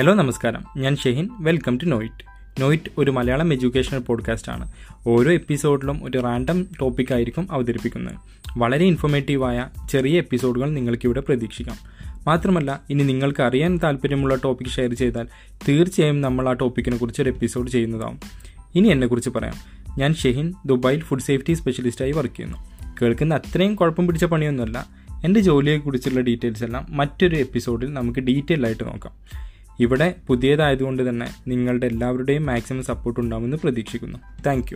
Hello നമസ്കാരം. ഞാൻ Shehin. Welcome to Noit. Noit ഒരു മലയാളം എഡ്യൂക്കേഷണൽ പോഡ്കാസ്റ്റ് ആണ്. ഓരോ എപ്പിസോഡിലും ഒരു റാൻഡം ടോപ്പിക് ആയിരിക്കും അവതരിപ്പിക്കുന്നത്. വളരെ ഇൻഫോർമേറ്റീവായ ചെറിയ എപ്പിസോഡുകൾ നിങ്ങൾക്കിവിടെ പ്രതീക്ഷിക്കാം. മാത്രമല്ല ഇനി നിങ്ങൾക്ക് അറിയാൻ താല്പര്യമുള്ള ടോപ്പിക് ഷെയർ ചെയ്താൽ തീർച്ചയായും നമ്മൾ ആ ടോപ്പിക്കിനെ കുറിച്ച് ഒരു എപ്പിസോഡ് ചെയ്യുന്നതാവും. ഇനി എന്നെക്കുറിച്ച് പറയാം. ഞാൻ ഷെഹിൻ ദുബായിൽ ഫുഡ് സേഫ്റ്റി സ്പെഷ്യലിസ്റ്റായി വർക്ക് ചെയ്യുന്നു. കേൾക്കുന്ന അത്രയും കുഴപ്പം പിടിച്ച പണിയൊന്നുമല്ല. എന്റെ ജോലിയെക്കുറിച്ചുള്ള ഡീറ്റെയിൽസ് എല്ലാം മറ്റൊരു എപ്പിസോഡിൽ നമുക്ക് ഡീറ്റെയിൽ ആയിട്ട് നോക്കാം. ഇവിടെ പുതിയതായതുകൊണ്ട് തന്നെ നിങ്ങളുടെ എല്ലാവരുടെയും മാക്സിമം സപ്പോർട്ട് ഉണ്ടാകുമെന്ന് പ്രതീക്ഷിക്കുന്നു. താങ്ക്